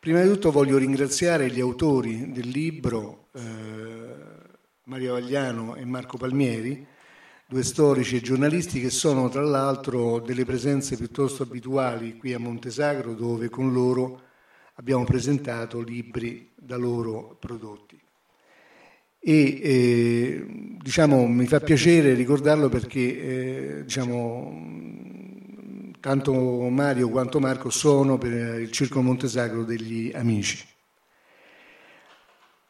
Prima di tutto voglio ringraziare gli autori del libro, eh, Mario Vagliano e Marco Palmieri, due storici e giornalisti che sono tra l'altro delle presenze piuttosto abituali qui a Montesagro dove con loro abbiamo presentato libri da loro prodotti. E eh, diciamo, mi fa piacere ricordarlo perché eh, diciamo, tanto Mario quanto Marco sono per il Circo Montesagro degli amici.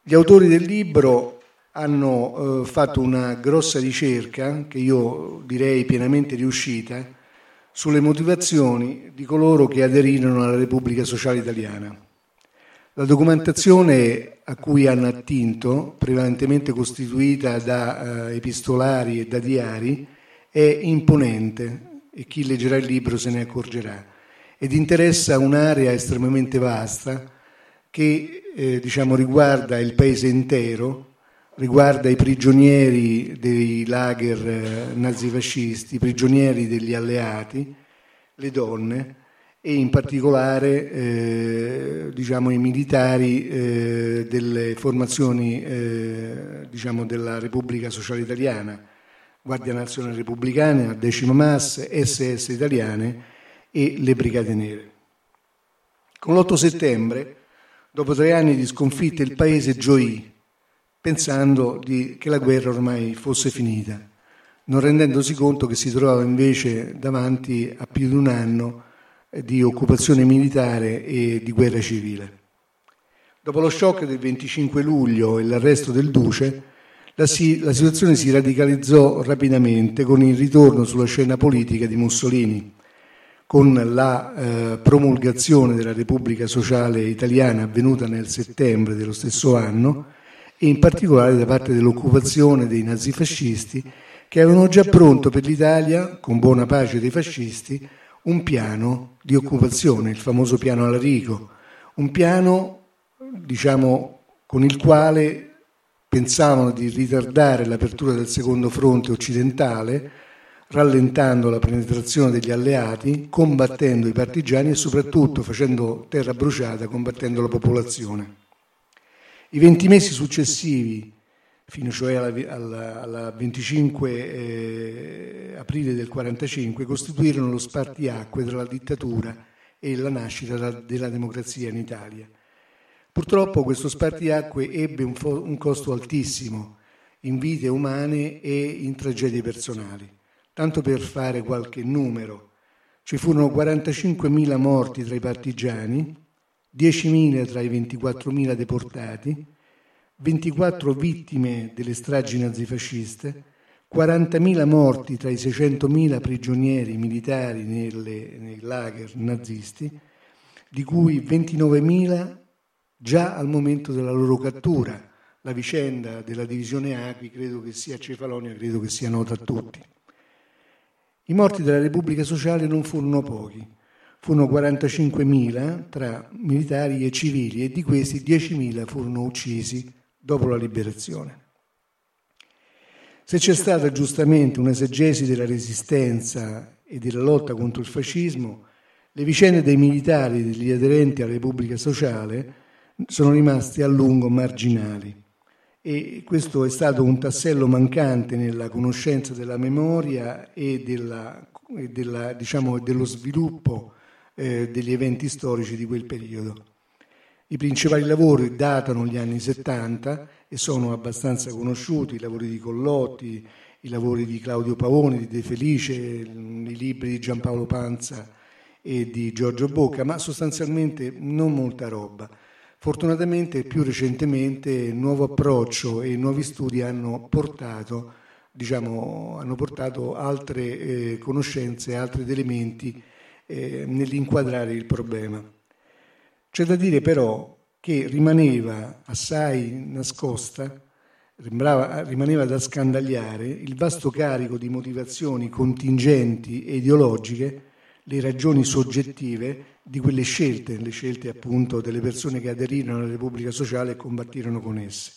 Gli autori del libro hanno eh, fatto una grossa ricerca, che io direi pienamente riuscita, sulle motivazioni di coloro che aderirono alla Repubblica Sociale Italiana. La documentazione a cui hanno attinto, prevalentemente costituita da eh, epistolari e da diari, è imponente e chi leggerà il libro se ne accorgerà. Ed interessa un'area estremamente vasta che eh, diciamo, riguarda il paese intero, riguarda i prigionieri dei lager eh, nazifascisti, i prigionieri degli alleati, le donne e in particolare eh, diciamo, i militari eh, delle formazioni eh, diciamo, della Repubblica Sociale Italiana, Guardia Nazionale Repubblicana, Decima Mass, SS Italiane e le Brigate Nere. Con l'8 settembre, dopo tre anni di sconfitte, il paese gioì pensando di, che la guerra ormai fosse finita, non rendendosi conto che si trovava invece davanti a più di un anno di occupazione militare e di guerra civile. Dopo lo shock del 25 luglio e l'arresto del duce, la, si, la situazione si radicalizzò rapidamente con il ritorno sulla scena politica di Mussolini, con la eh, promulgazione della Repubblica Sociale Italiana avvenuta nel settembre dello stesso anno, e in particolare da parte dell'occupazione dei nazifascisti che avevano già pronto per l'Italia, con buona pace dei fascisti, un piano di occupazione, il famoso piano Alarico, un piano diciamo, con il quale pensavano di ritardare l'apertura del secondo fronte occidentale, rallentando la penetrazione degli alleati, combattendo i partigiani e soprattutto facendo terra bruciata, combattendo la popolazione. I 20 mesi successivi, fino cioè al 25 eh, aprile del 1945, costituirono lo spartiacque tra la dittatura e la nascita della democrazia in Italia. Purtroppo questo spartiacque ebbe un, fo- un costo altissimo in vite umane e in tragedie personali. Tanto per fare qualche numero, ci furono 45.000 morti tra i partigiani, 10.000 tra i 24.000 deportati, 24 vittime delle stragi nazifasciste, 40.000 morti tra i 600.000 prigionieri militari nelle, nei lager nazisti, di cui 29.000 già al momento della loro cattura. La vicenda della divisione Acqui credo che sia Cefalonia, credo che sia nota a tutti. I morti della Repubblica Sociale non furono pochi furono 45.000 tra militari e civili e di questi 10.000 furono uccisi dopo la liberazione. Se c'è stata giustamente un'esegesi della resistenza e della lotta contro il fascismo, le vicende dei militari e degli aderenti alla Repubblica Sociale sono rimaste a lungo marginali e questo è stato un tassello mancante nella conoscenza della memoria e, della, e della, diciamo, dello sviluppo eh, degli eventi storici di quel periodo. I principali lavori datano gli anni 70 e sono abbastanza conosciuti, i lavori di Collotti, i lavori di Claudio Pavoni, di De Felice, i libri di Giampaolo Panza e di Giorgio Bocca, ma sostanzialmente non molta roba. Fortunatamente più recentemente il nuovo approccio e i nuovi studi hanno portato, diciamo, hanno portato altre eh, conoscenze, altri elementi eh, nell'inquadrare il problema. C'è da dire però che rimaneva assai nascosta, rimaneva da scandagliare il vasto carico di motivazioni contingenti e ideologiche, le ragioni soggettive di quelle scelte, le scelte appunto delle persone che aderirono alla Repubblica Sociale e combattirono con esse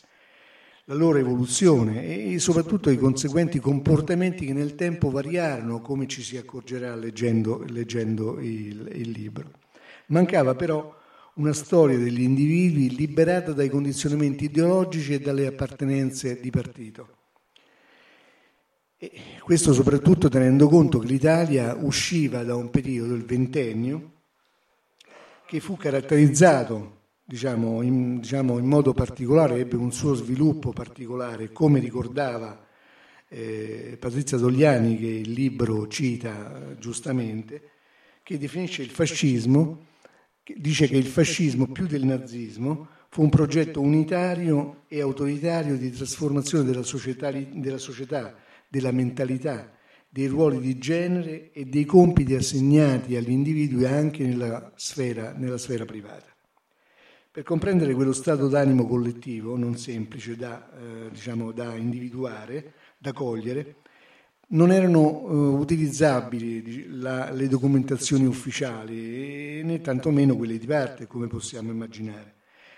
la loro evoluzione e soprattutto i conseguenti comportamenti che nel tempo variarono, come ci si accorgerà leggendo, leggendo il, il libro. Mancava però una storia degli individui liberata dai condizionamenti ideologici e dalle appartenenze di partito. E questo soprattutto tenendo conto che l'Italia usciva da un periodo, il ventennio, che fu caratterizzato diciamo in, diciamo, in, modo particolare, ebbe un suo sviluppo particolare, come ricordava eh, Patrizia Dogliani, che il libro cita giustamente, che definisce il fascismo dice che il fascismo, più del nazismo, fu un progetto unitario e autoritario di trasformazione della società, della, società, della mentalità, dei ruoli di genere e dei compiti assegnati agli individui anche nella sfera, nella sfera privata. Per comprendere quello stato d'animo collettivo, non semplice da, eh, diciamo, da individuare, da cogliere, non erano uh, utilizzabili la, le documentazioni ufficiali né tantomeno quelle di parte, come possiamo immaginare.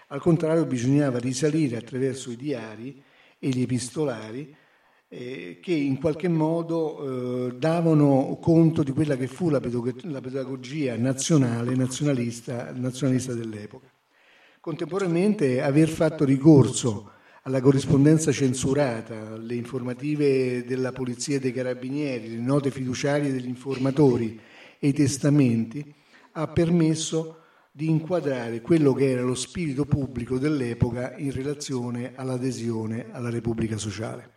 Al contrario, bisognava risalire attraverso i diari e gli epistolari eh, che in qualche modo eh, davano conto di quella che fu la, pedagog- la pedagogia nazionale, nazionalista, nazionalista dell'epoca. Contemporaneamente aver fatto ricorso alla corrispondenza censurata, alle informative della Polizia e dei Carabinieri, le note fiduciarie degli informatori e i testamenti, ha permesso di inquadrare quello che era lo spirito pubblico dell'epoca in relazione all'adesione alla Repubblica Sociale.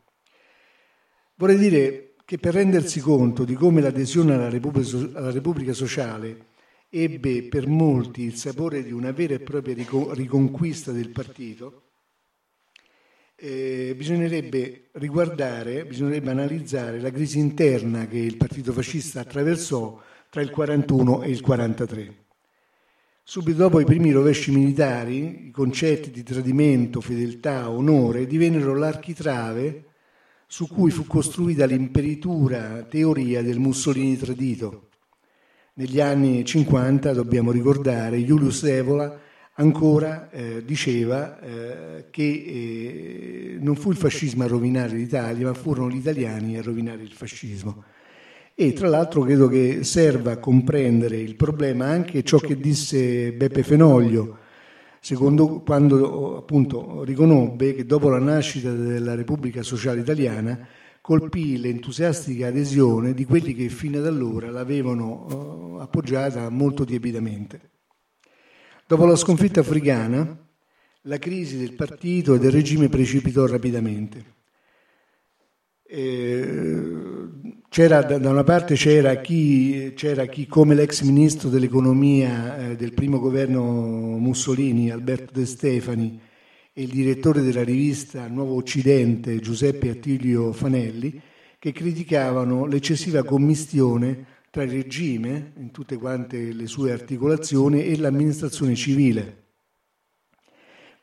Vorrei dire che per rendersi conto di come l'adesione alla Repubblica, alla Repubblica Sociale ebbe per molti il sapore di una vera e propria riconquista del partito, eh, bisognerebbe riguardare, bisognerebbe analizzare la crisi interna che il partito fascista attraversò tra il 41 e il 43. Subito dopo i primi rovesci militari, i concetti di tradimento, fedeltà, onore divennero l'architrave su cui fu costruita l'imperitura teoria del Mussolini tradito. Negli anni 50, dobbiamo ricordare, Julius Evola ancora eh, diceva eh, che eh, non fu il fascismo a rovinare l'Italia, ma furono gli italiani a rovinare il fascismo. E tra l'altro credo che serva a comprendere il problema anche ciò che disse Beppe Fenoglio, secondo quando appunto riconobbe che dopo la nascita della Repubblica Sociale Italiana colpì l'entusiastica adesione di quelli che fino ad allora l'avevano eh, appoggiata molto tiepidamente. Dopo la sconfitta africana, la crisi del partito e del regime precipitò rapidamente. C'era, da una parte c'era chi, c'era chi, come l'ex ministro dell'economia eh, del primo governo Mussolini, Alberto De Stefani, e il direttore della rivista Nuovo Occidente, Giuseppe Attilio Fanelli, che criticavano l'eccessiva commistione tra il regime, in tutte quante le sue articolazioni, e l'amministrazione civile,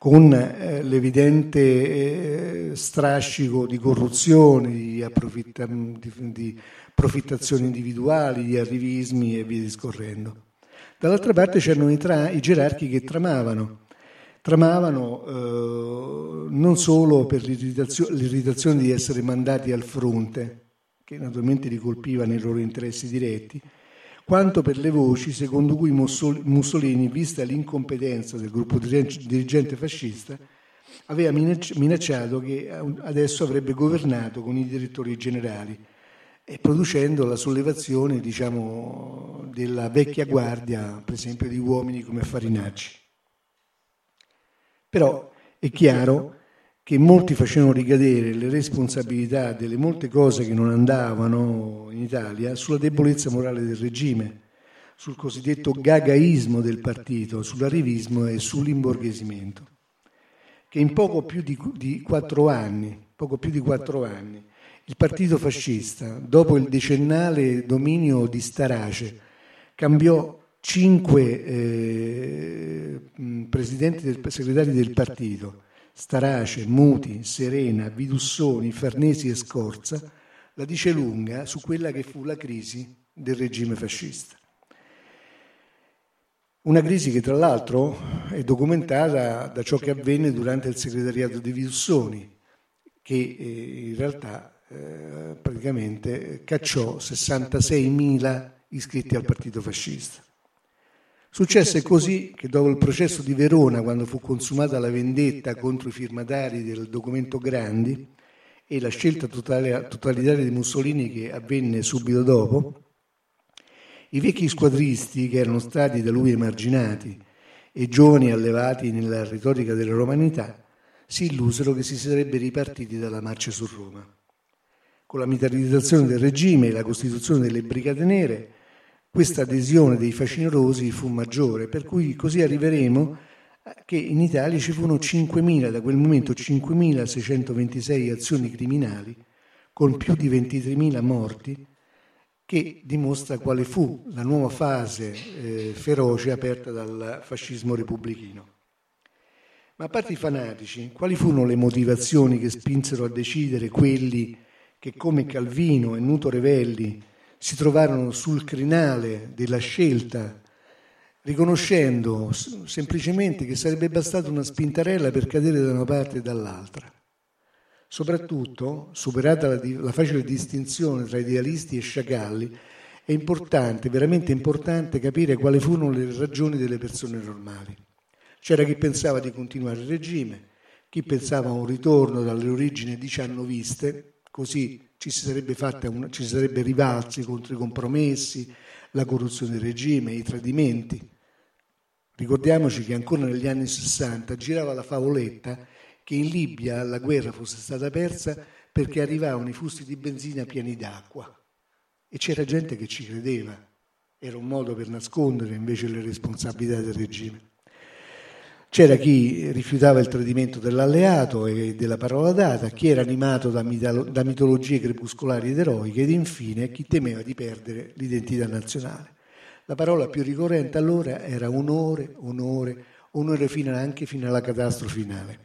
con eh, l'evidente eh, strascico di corruzione, di, approfitta- di, di profittazioni individuali, di arrivismi e via discorrendo. Dall'altra parte c'erano i, tra- i gerarchi che tramavano, tramavano eh, non solo per l'irritazio- l'irritazione di essere mandati al fronte, che naturalmente li colpiva nei loro interessi diretti, quanto per le voci secondo cui Mussolini, vista l'incompetenza del gruppo dirigente fascista, aveva minacciato che adesso avrebbe governato con i direttori generali e producendo la sollevazione diciamo, della vecchia guardia, per esempio di uomini come Farinacci. Però è chiaro che molti facevano ricadere le responsabilità delle molte cose che non andavano in Italia sulla debolezza morale del regime, sul cosiddetto gagaismo del partito, sull'arrivismo e sull'imborghesimento, che in poco più di, di quattro anni, poco più di quattro anni, il partito fascista, dopo il decennale dominio di Starace, cambiò cinque eh, presidenti del, segretari del partito Starace, Muti, Serena, Vidussoni, Farnesi e Scorza, la dice lunga su quella che fu la crisi del regime fascista. Una crisi che tra l'altro è documentata da ciò che avvenne durante il segretariato di Vidussoni, che eh, in realtà eh, praticamente cacciò 66.000 iscritti al partito fascista. Successe così che dopo il processo di Verona, quando fu consumata la vendetta contro i firmatari del documento Grandi e la scelta totalitaria di Mussolini che avvenne subito dopo, i vecchi squadristi che erano stati da lui emarginati e giovani allevati nella retorica della romanità si illusero che si sarebbe ripartiti dalla marcia su Roma. Con la militarizzazione del regime e la costituzione delle brigate nere, questa adesione dei facinorosi fu maggiore, per cui così arriveremo che in Italia ci furono 5.000, da quel momento 5.626 azioni criminali, con più di 23.000 morti, che dimostra quale fu la nuova fase eh, feroce aperta dal fascismo repubblichino. Ma a parte i fanatici, quali furono le motivazioni che spinsero a decidere quelli che come Calvino e Nuto Revelli si trovarono sul crinale della scelta, riconoscendo semplicemente che sarebbe bastata una spintarella per cadere da una parte e dall'altra. Soprattutto, superata la, la facile distinzione tra idealisti e sciacalli, è importante, veramente importante, capire quali furono le ragioni delle persone normali. C'era chi pensava di continuare il regime, chi pensava a un ritorno dalle origini diciannoviste, così ci si sarebbe, una, ci si sarebbe rivalsi contro i compromessi, la corruzione del regime, i tradimenti. Ricordiamoci che ancora negli anni 60 girava la favoletta che in Libia la guerra fosse stata persa perché arrivavano i fusti di benzina pieni d'acqua e c'era gente che ci credeva. Era un modo per nascondere invece le responsabilità del regime. C'era chi rifiutava il tradimento dell'alleato e della parola data, chi era animato da, mitologie crepuscolari ed eroiche ed infine chi temeva di perdere l'identità nazionale. La parola più ricorrente allora era onore, onore, onore fino anche fino alla catastrofe finale.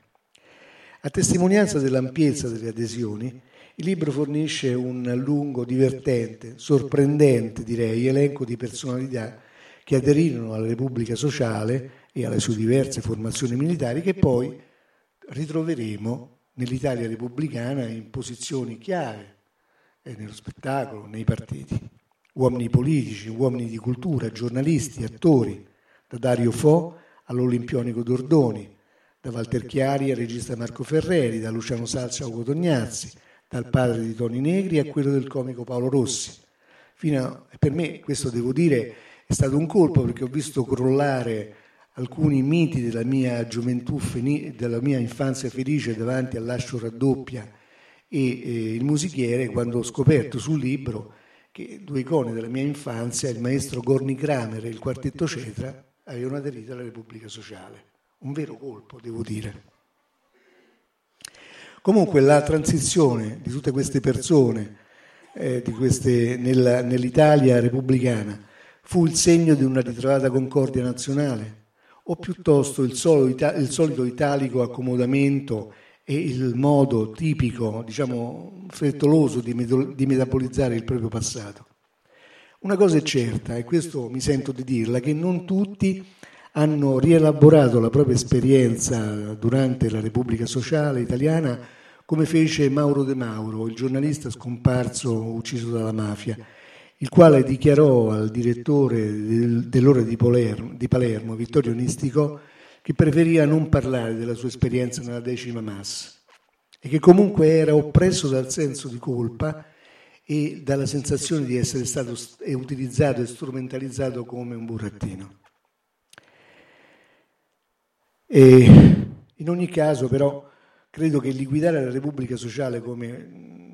A testimonianza dell'ampiezza delle adesioni, il libro fornisce un lungo, divertente, sorprendente, direi, elenco di personalità che aderirono alla Repubblica Sociale e alle sue diverse formazioni militari che poi ritroveremo nell'Italia repubblicana in posizioni chiave, eh, nello spettacolo, nei partiti. Uomini politici, uomini di cultura, giornalisti, attori, da Dario Fo all'Olimpionico Dordoni, da Walter Chiari al regista Marco Ferreri, da Luciano Salcia a Ugo dal padre di Toni Negri a quello del comico Paolo Rossi. Fino a, per me, questo devo dire, è stato un colpo perché ho visto crollare alcuni miti della mia gioventù, della mia infanzia felice davanti all'ascio raddoppia e eh, il musichiere quando ho scoperto sul libro che due icone della mia infanzia, il maestro Gorni Kramer e il quartetto Cetra, avevano aderito alla Repubblica Sociale. Un vero colpo, devo dire. Comunque la transizione di tutte queste persone eh, queste, nella, nell'Italia repubblicana fu il segno di una ritrovata concordia nazionale o piuttosto il, il solito italico accomodamento e il modo tipico, diciamo, frettoloso di, di metabolizzare il proprio passato. Una cosa è certa, e questo mi sento di dirla, che non tutti hanno rielaborato la propria esperienza durante la Repubblica Sociale italiana come fece Mauro De Mauro, il giornalista scomparso, ucciso dalla mafia il quale dichiarò al direttore del, dell'ora di Palermo, di Palermo, Vittorio Nistico, che preferiva non parlare della sua esperienza nella decima massa e che comunque era oppresso dal senso di colpa e dalla sensazione di essere stato utilizzato e strumentalizzato come un burattino. E in ogni caso però credo che liquidare la Repubblica Sociale come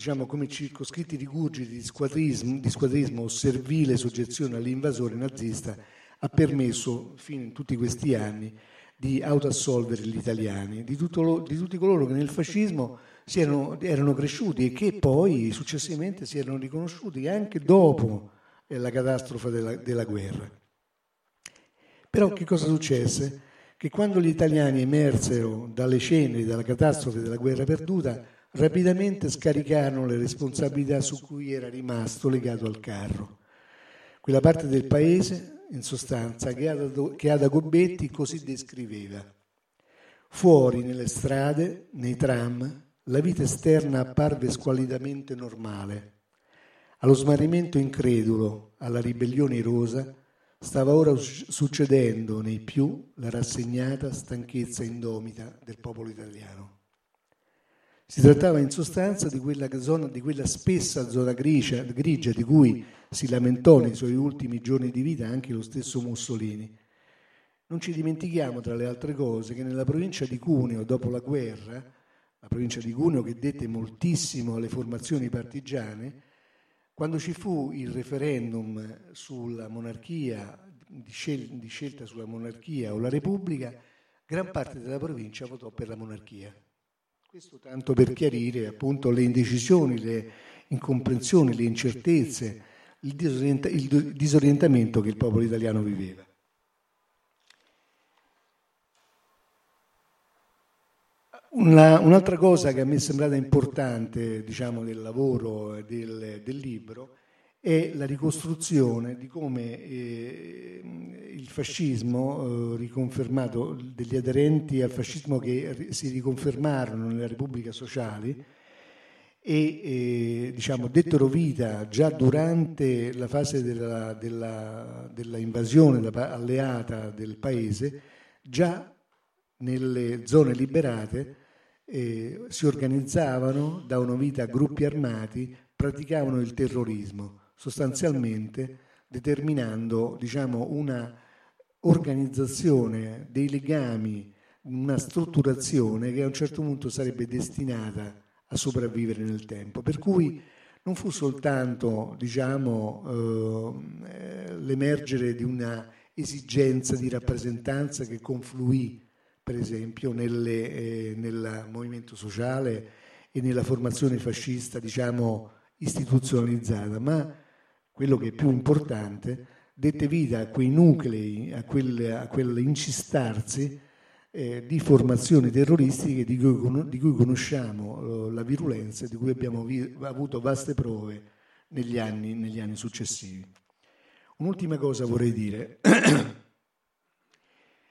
diciamo, come circoscritti rigurgiti di squadrismo, di squadrismo o servile soggezione all'invasore nazista ha permesso, fino in tutti questi anni, di autoassolvere gli italiani, di, lo, di tutti coloro che nel fascismo erano, erano, cresciuti e che poi successivamente si erano riconosciuti anche dopo la catastrofe della, della guerra. Però che cosa successe? Che quando gli italiani emersero dalle ceneri dalla catastrofe della guerra perduta, rapidamente scaricarono le responsabilità su cui era rimasto legato al carro. Quella parte del paese, in sostanza, che Ada, che Ada Gobetti così descriveva. Fuori, nelle strade, nei tram, la vita esterna apparve squalidamente normale. Allo smarrimento incredulo, alla ribellione irosa, stava ora succedendo nei più la rassegnata stanchezza indomita del popolo italiano. Si trattava in sostanza di quella, zona, di quella spessa zona grigia, grigia di cui si lamentò nei suoi ultimi giorni di vita anche lo stesso Mussolini. Non ci dimentichiamo, tra le altre cose, che nella provincia di Cuneo, dopo la guerra, la provincia di Cuneo che dette moltissimo alle formazioni partigiane, quando ci fu il referendum sulla monarchia, di, scel- di scelta sulla monarchia o la repubblica, gran parte della provincia votò per la monarchia. Questo tanto per chiarire appunto le indecisioni, le incomprensioni, le incertezze, il, disorienta- il disorientamento che il popolo italiano viveva. Una, un'altra cosa che a me è sembrata importante diciamo, del lavoro del, del, libro è la ricostruzione di come eh, il fascismo, eh, riconfermato, degli aderenti al fascismo che si riconfermarono nella Repubblica Sociale e eh, diciamo, dettero vita già durante la fase della, della, della invasione alleata del paese, già nelle zone liberate eh, si organizzavano, davano vita a gruppi armati, praticavano il terrorismo, sostanzialmente determinando diciamo, una organizzazione dei legami, una strutturazione che a un certo punto sarebbe destinata a sopravvivere nel tempo. Per cui non fu soltanto diciamo, eh, l'emergere di una esigenza di rappresentanza che confluì per esempio nelle, eh, nel movimento sociale e nella formazione fascista, diciamo, istituzionalizzata, ma quello che è più importante, dette vita a quei nuclei, a quel, a quell'incistarsi eh, di formazioni terroristiche di cui, di cui conosciamo eh, la virulenza e di cui abbiamo vi, avuto vaste prove negli anni, negli anni successivi. Un'ultima cosa vorrei dire.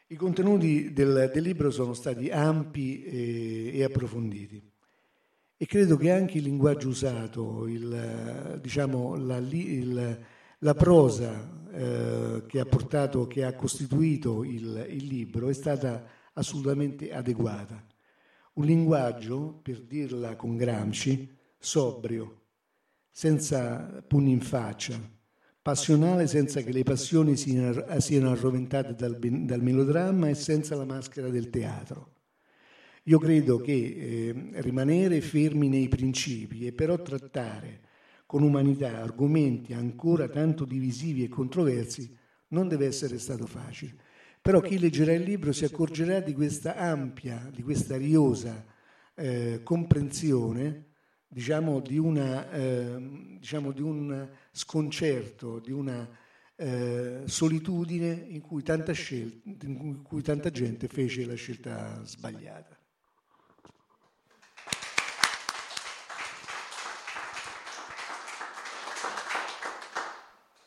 I contenuti del, del libro sono stati ampi e, e, approfonditi e credo che anche il linguaggio usato, il, diciamo, la, il, la, prosa eh, che ha portato, che ha costituito il, il libro è stata assolutamente adeguata. Un linguaggio, per dirla con Gramsci, sobrio, senza pugni in faccia, passionale senza che le passioni siano arroventate dal, dal melodramma e senza la maschera del teatro. Io credo che eh, rimanere fermi nei principi e però trattare con umanità argomenti ancora tanto divisivi e controversi non deve essere stato facile. Però chi leggerà il libro si accorgerà di questa ampia, di questa riosa eh, comprensione diciamo, di, una, eh, diciamo, di un sconcerto, di una eh, solitudine in cui, scelta, in cui tanta gente fece la scelta sbagliata.